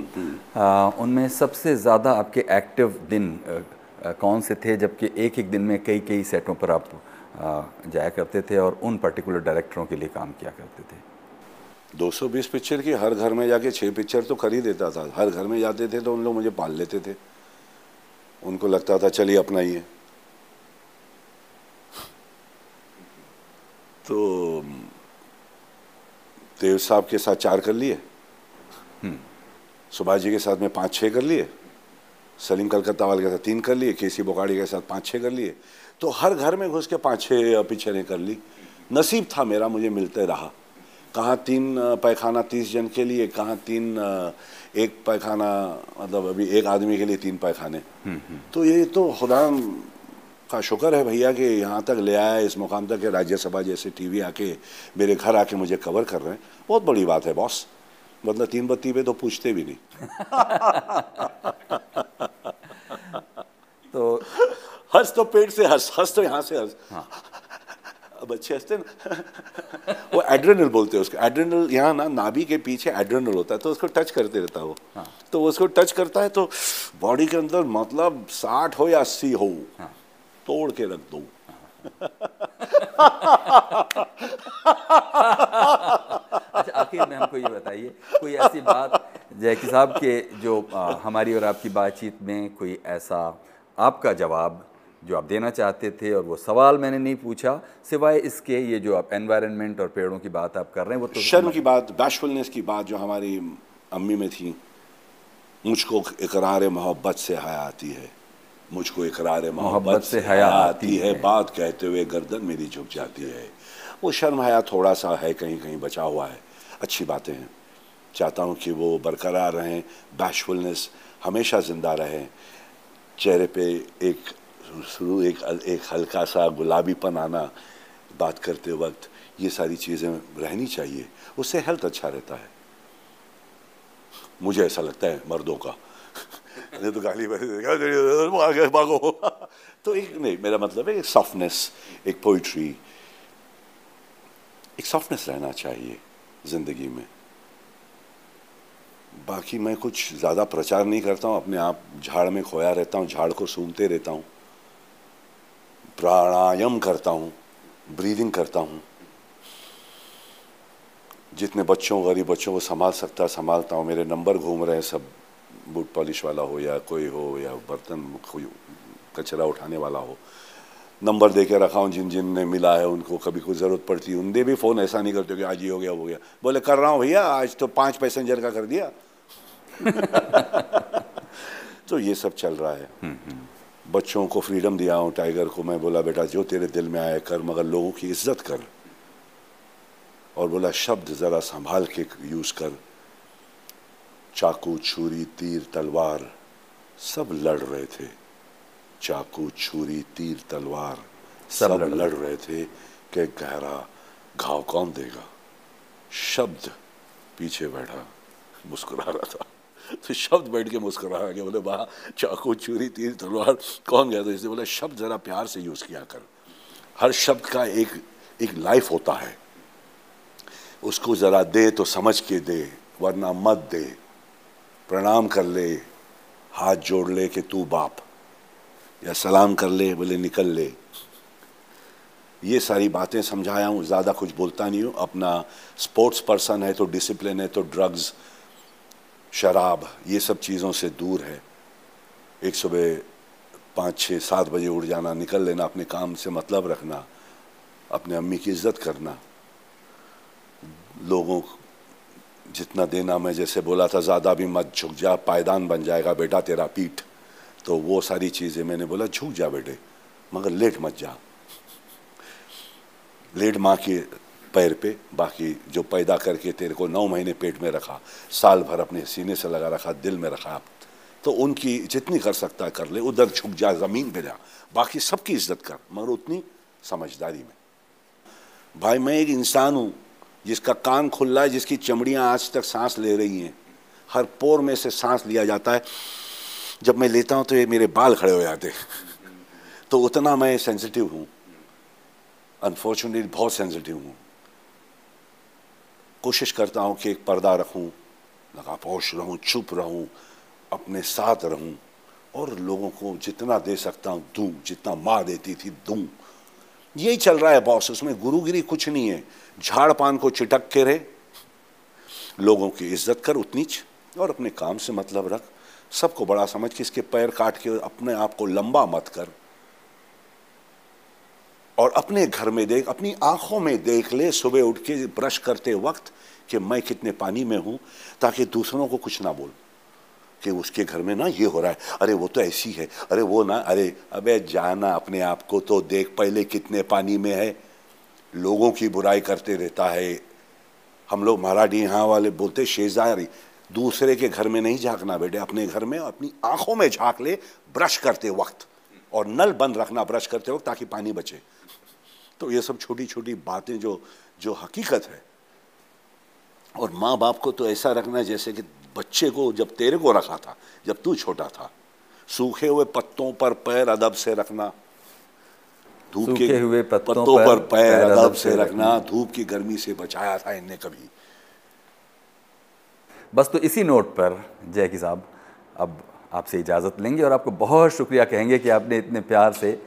उनमें सबसे ज़्यादा आपके एक्टिव दिन कौन से थे? जबकि एक एक दिन में कई कई सेटों पर आप जाया करते थे और उन पर्टिकुलर डायरेक्टरों के लिए काम किया करते थे। 220 पिक्चर की हर घर में जाके छह पिक्चर तो ही देता था। हर घर में जाते थे तो उन लोग मुझे पाल लेते थे। उनको लगता था चलिए अपना ही है। तो देव साहब के साथ चार कर लिए। सुभाष जी के साथ में पाँच छः कर लिए। सलीम कलकत्ता वाले के साथ तीन कर लिए। केसी बोकाड़ी के साथ पाँच छः कर लिए। तो हर घर में घुस के पाँच छः पिक्चरें कर ली। नसीब था मेरा मुझे मिलते रहा। कहाँ तीन पैखाना तीस जन के लिए कहाँ तीन एक पैखाना मतलब अभी एक आदमी के लिए तीन पैखाने। तो ये तो खुदा का शुक्र है भैया कि यहाँ तक ले आया इस मुकाम तक कि राज्यसभा जैसे टीवी आके मेरे घर आके मुझे कवर कर रहे हैं। बहुत बड़ी बात है बॉस मतलब तीन बत्ती पे तो पूछते भी नहीं। तो हंस तो पेट से हंस हंस तो यहाँ से हंस। अब अच्छे हँसते ना। वो एड्रेनल बोलते हैं उसको। एड्रेनल यहाँ ना नाभि के पीछे एड्रेनल होता है तो उसको टच करते रहता है वो। तो उसको टच करता है तो बॉडी के अंदर मतलब साठ हो या अस्सी हो तोड़ के रख दो। अच्छा आखिर में हमको ये बताइए कोई ऐसी बात जैकी साहब के जो आ, हमारी और आपकी बातचीत में कोई ऐसा आपका जवाब जो आप देना चाहते थे और वो सवाल मैंने नहीं पूछा सिवाय इसके ये जो आप एनवायरनमेंट और पेड़ों की बात आप कर रहे हैं वो तो शर्म की बात बैशफुलनेस की बात जो हमारी अम्मी में थी मुझको इकरार मोहब्बत से हया आती है। मुझको इकरार मोहब्बत से हया आती है। बात कहते हुए गर्दन मेरी झुक जाती है। वो शर्म हया थोड़ा सा है कहीं कहीं बचा हुआ है। अच्छी बातें हैं। चाहता हूँ कि वो बरकरार रहें बैशफुलनेस हमेशा ज़िंदा रहे। चेहरे पे एक, शुरू एक एक हल्का सा गुलाबीपन आना, बात करते वक्त ये सारी चीज़ें रहनी चाहिए। उससे हेल्थ अच्छा रहता है। मुझे ऐसा लगता है मर्दों का। नहीं तो गाली भागो। तो एक नहीं, मेरा मतलब है एक सॉफ्टनेस एक पोइट्री एक सॉफ्टनेस रहना चाहिए। ज़िंदगी में। बाकी मैं कुछ ज़्यादा प्रचार नहीं करता हूँ, अपने आप झाड़ में खोया रहता हूँ, झाड़ को सूंघते रहता हूँ। प्राणायाम करता हूँ ब्रीदिंग करता हूँ। जितने बच्चों, गरीब बच्चों को संभाल सकता, संभालता हूँ, मेरे नंबर घूम रहे हैं सब बूट पॉलिश वाला हो या कोई हो या बर्तन कचरा उठाने वाला हो। नंबर दे के रखा हूँ जिन जिन ने मिला है उनको कभी कोई ज़रूरत पड़ती है। उनने भी फ़ोन ऐसा नहीं करते कि आज ये हो गया वो हो गया। बोले कर रहा हूँ भैया आज तो पाँच पैसेंजर का कर दिया। तो ये सब चल रहा है। बच्चों को फ्रीडम दिया हूँ टाइगर को मैं बोला बेटा जो तेरे दिल में आया कर मगर लोगों की इज़्ज़त कर। और बोला शब्द ज़रा संभाल के यूज़ कर। चाकू छुरी तीर तलवार सब लड़ रहे थे। चाकू छुरी तीर तलवार सब सब लड़ लड़ रहे थे कि गहरा घाव कौन देगा? शब्द पीछे बैठा मुस्कुरा रहा था। तो शब्द बैठ के मुस्कुरा के बोले वाह चाकू छुरी तीर तलवार कौन गया था? इसने बोला शब्द जरा प्यार से यूज़ किया कर। हर शब्द का एक एक लाइफ होता है। उसको जरा दे तो समझ के दे वरना मत दे। प्रणाम कर ले हाथ जोड़ ले कि तू बाप। या सलाम कर ले, बोले, निकल ले। ये सारी बातें समझाया हूँ, ज़्यादा कुछ बोलता नहीं हूँ। अपना स्पोर्ट्स पर्सन है तो डिसिप्लिन है तो ड्रग्स शराब, ये सब चीज़ों से दूर है। एक सुबह पाँच छः सात बजे उठ जाना, निकल लेना, अपने काम से मतलब रखना, अपने अम्मी की इज़्ज़त करना। लोगों जितना देना, मैं जैसे बोला था, ज़्यादा भी मत झुक जा, पायदान बन जाएगा, बेटा, तेरा पीठ। तो वो सारी चीज़ें मैंने बोला झुक जा बेटे। मगर लेट मत जा। लेट माँ के पैर पे, बाकी जो पैदा करके तेरे को नौ महीने पेट में रखा, साल भर अपने सीने से लगा रखा, दिल में रखा तो उनकी जितनी कर सकता कर ले, उधर झुक जा, ज़मीन पे जा, बाकी सबकी इज़्ज़त कर। मगर उतनी समझदारी में। भाई, मैं एक इंसान हूँ, जिसका कान खुला है, जिसकी चमड़ियाँ आज तक सांस ले रही हैं। हर पोर में से सांस लिया जाता है। जब मैं लेता हूँ तो ये मेरे बाल खड़े हो जाते तो उतना मैं सेंसिटिव हूँ। अनफॉर्चुनेटली बहुत सेंसिटिव हूँ। कोशिश करता हूँ कि एक पर्दा रखूँ, लगा पोश रहूँ चुप रहूँ, अपने साथ रहूँ और लोगों को जितना दे सकता हूँ, दूँ, जितना माँ देती थी, दूँ। यही चल रहा है बॉस उसमें गुरुगिरी कुछ नहीं है। झाड़ पान को चिटक के रहे। लोगों की इज़्ज़त कर उतनी और अपने काम से मतलब रख। सबको बड़ा समझ के इसके पैर काट के अपने आप को लंबा मत कर। और अपने घर में देख, अपनी आँखों में देख ले, सुबह उठ के ब्रश करते वक्त कि मैं कितने पानी में हूँ, ताकि दूसरों को कुछ ना बोल, कि उसके घर में ना ये हो रहा है, अरे वो तो ऐसी है, अरे वो ना, अरे अबे जाना अपने आप को तो देख पहले कितने पानी में है। लोगों की बुराई करते रहता है। हम लोग मराठी यहाँ वाले बोलते, शेजारी दूसरे के घर में नहीं झांकना बेटे अपने घर में अपनी आँखों में झाँक ले ब्रश करते वक्त। और नल बंद रखना ब्रश करते वक्त ताकि पानी बचे। तो ये सब छोटी छोटी बातें जो जो हकीकत है। और माँ बाप को तो ऐसा रखना जैसे कि बच्चे को जब तेरे को रखा था जब तू छोटा था सूखे हुए पत्तों पर पैर अदब से रखना। धूप के हुए पत्तों पत्तों पर पर पैर अदब से रखना। धूप की गर्मी से बचाया था इनने कभी। बस तो इसी नोट पर जय की साहब अब आपसे इजाज़त लेंगे और आपको बहुत शुक्रिया कहेंगे कि आपने इतने प्यार से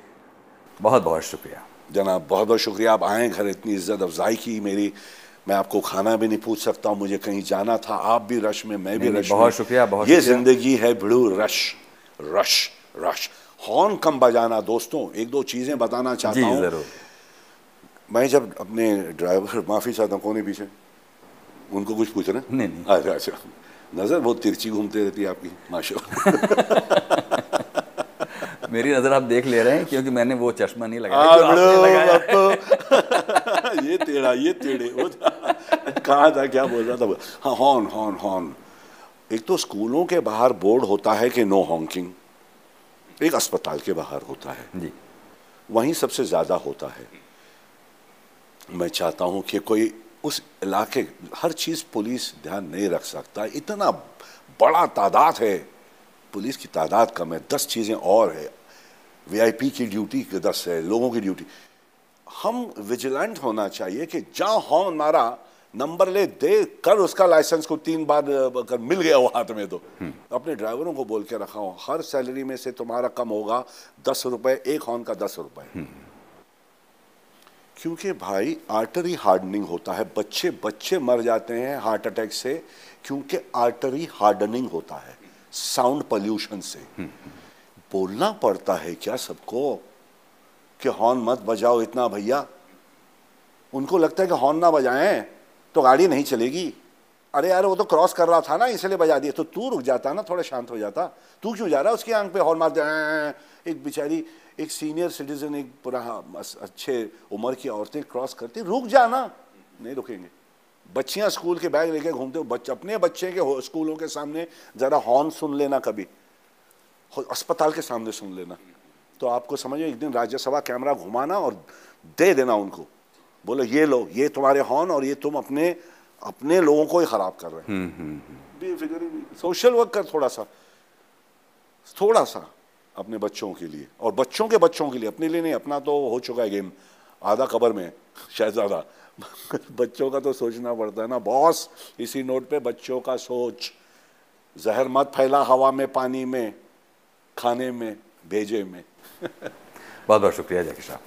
बहुत बहुत शुक्रिया। जनाब बहुत बहुत शुक्रिया। आप आए घर इतनी इज़्ज़त अफजाई की मेरी। मैं आपको खाना भी नहीं पूछ सकता हूँ मुझे कहीं जाना था। आप भी रश में मैं भी रश बहुत शुक्रिया, बहुत ये ज़िंदगी है भिड़ू रश रश रश। हॉर्न कम बजाना दोस्तों एक दो चीज़ें बताना चाहता हूँ। मैं जब अपने ड्राइवर माफ़ी चाहता हूँ कौन है पीछे? उनको कुछ पूछ रहे हैं? नहीं, नहीं। अच्छा अच्छा। नज़र बहुत तिरछी घूमते रहती है आपकी माशा। मेरी नज़र आप देख ले रहे हैं क्योंकि मैंने वो चश्मा नहीं लगाया लगाया तो ये टेढ़ा ये टेढ़े वो कहा था क्या बोल रहा था? हाँ हॉर्न हॉर्न हॉर्न। एक तो स्कूलों के बाहर बोर्ड होता है कि नो हॉन्किंग। एक अस्पताल के बाहर होता है। जी। वहीं सबसे ज़्यादा होता है। मैं चाहता हूँ कि कोई उस इलाके हर चीज़ पुलिस ध्यान नहीं रख सकता। इतना बड़ा तादाद है पुलिस की तादाद कम है दस चीज़ें और है। वीआईपी की ड्यूटी के दस है लोगों की ड्यूटी। हम विजिलेंट होना चाहिए कि जहाँ हॉर्न मारा नंबर ले दे कर उसका लाइसेंस को तीन बार अगर मिल गया वो हाथ में तो। अपने ड्राइवरों को बोल के रखा हूँ हर सैलरी में से तुम्हारा कम होगा दस रुपए एक हॉर्न का दस रुपए। क्योंकि भाई आर्टरी हार्डनिंग होता है बच्चे बच्चे मर जाते हैं हार्ट अटैक से क्योंकि आर्टरी हार्डनिंग होता है साउंड पोल्यूशन से। बोलना पड़ता है क्या सबको कि हॉर्न मत बजाओ इतना भैया? उनको लगता है कि हॉर्न ना बजाएँ तो गाड़ी नहीं चलेगी। अरे यार वो तो क्रॉस कर रहा था ना इसलिए बजा दिया। तो तू रुक जाता ना थोड़ा शांत हो जाता। तू क्यों जा रहा है उसकी आँख पे हॉर्न मार एक बेचारी एक सीनियर सिटीजन एक पूरा अच्छे उम्र की औरतें क्रॉस करती रुक जाना नहीं रुकेंगे। बच्चियाँ स्कूल के बैग लेके घूमते हो बच्चे अपने बच्चे के स्कूलों के सामने जरा हॉर्न सुन लेना कभी। अस्पताल के सामने सुन लेना। तो आपको समझो एक दिन राज्यसभा कैमरा घुमाना और दे देना उनको। बोलो ये लो ये तुम्हारे हॉर्न और ये तुम अपने अपने लोगों को ही खराब कर रहे हैं। सोशल वर्क कर थोड़ा सा। थोड़ा सा। अपने बच्चों के लिए। और बच्चों के बच्चों के लिए, अपने लिए नहीं, अपना तो हो चुका है गेम। आधा कबर में, शायद ज़्यादा। बच्चों का तो सोचना पड़ता है ना, बॉस, इसी नोट पे बच्चों का सोच। जहर मत फैला हवा में, पानी में, खाने में, भेजे में। बहुत बहुत शुक्रिया जय साहब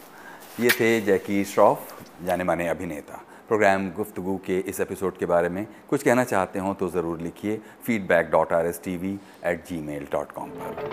ये थे जैकी श्रॉफ जाने माने अभिनेता। प्रोग्राम गुफ्तु के इस एपिसोड के बारे में कुछ कहना चाहते हो तो ज़रूर लिखिए feedback dot R S T V at gmail dot com पर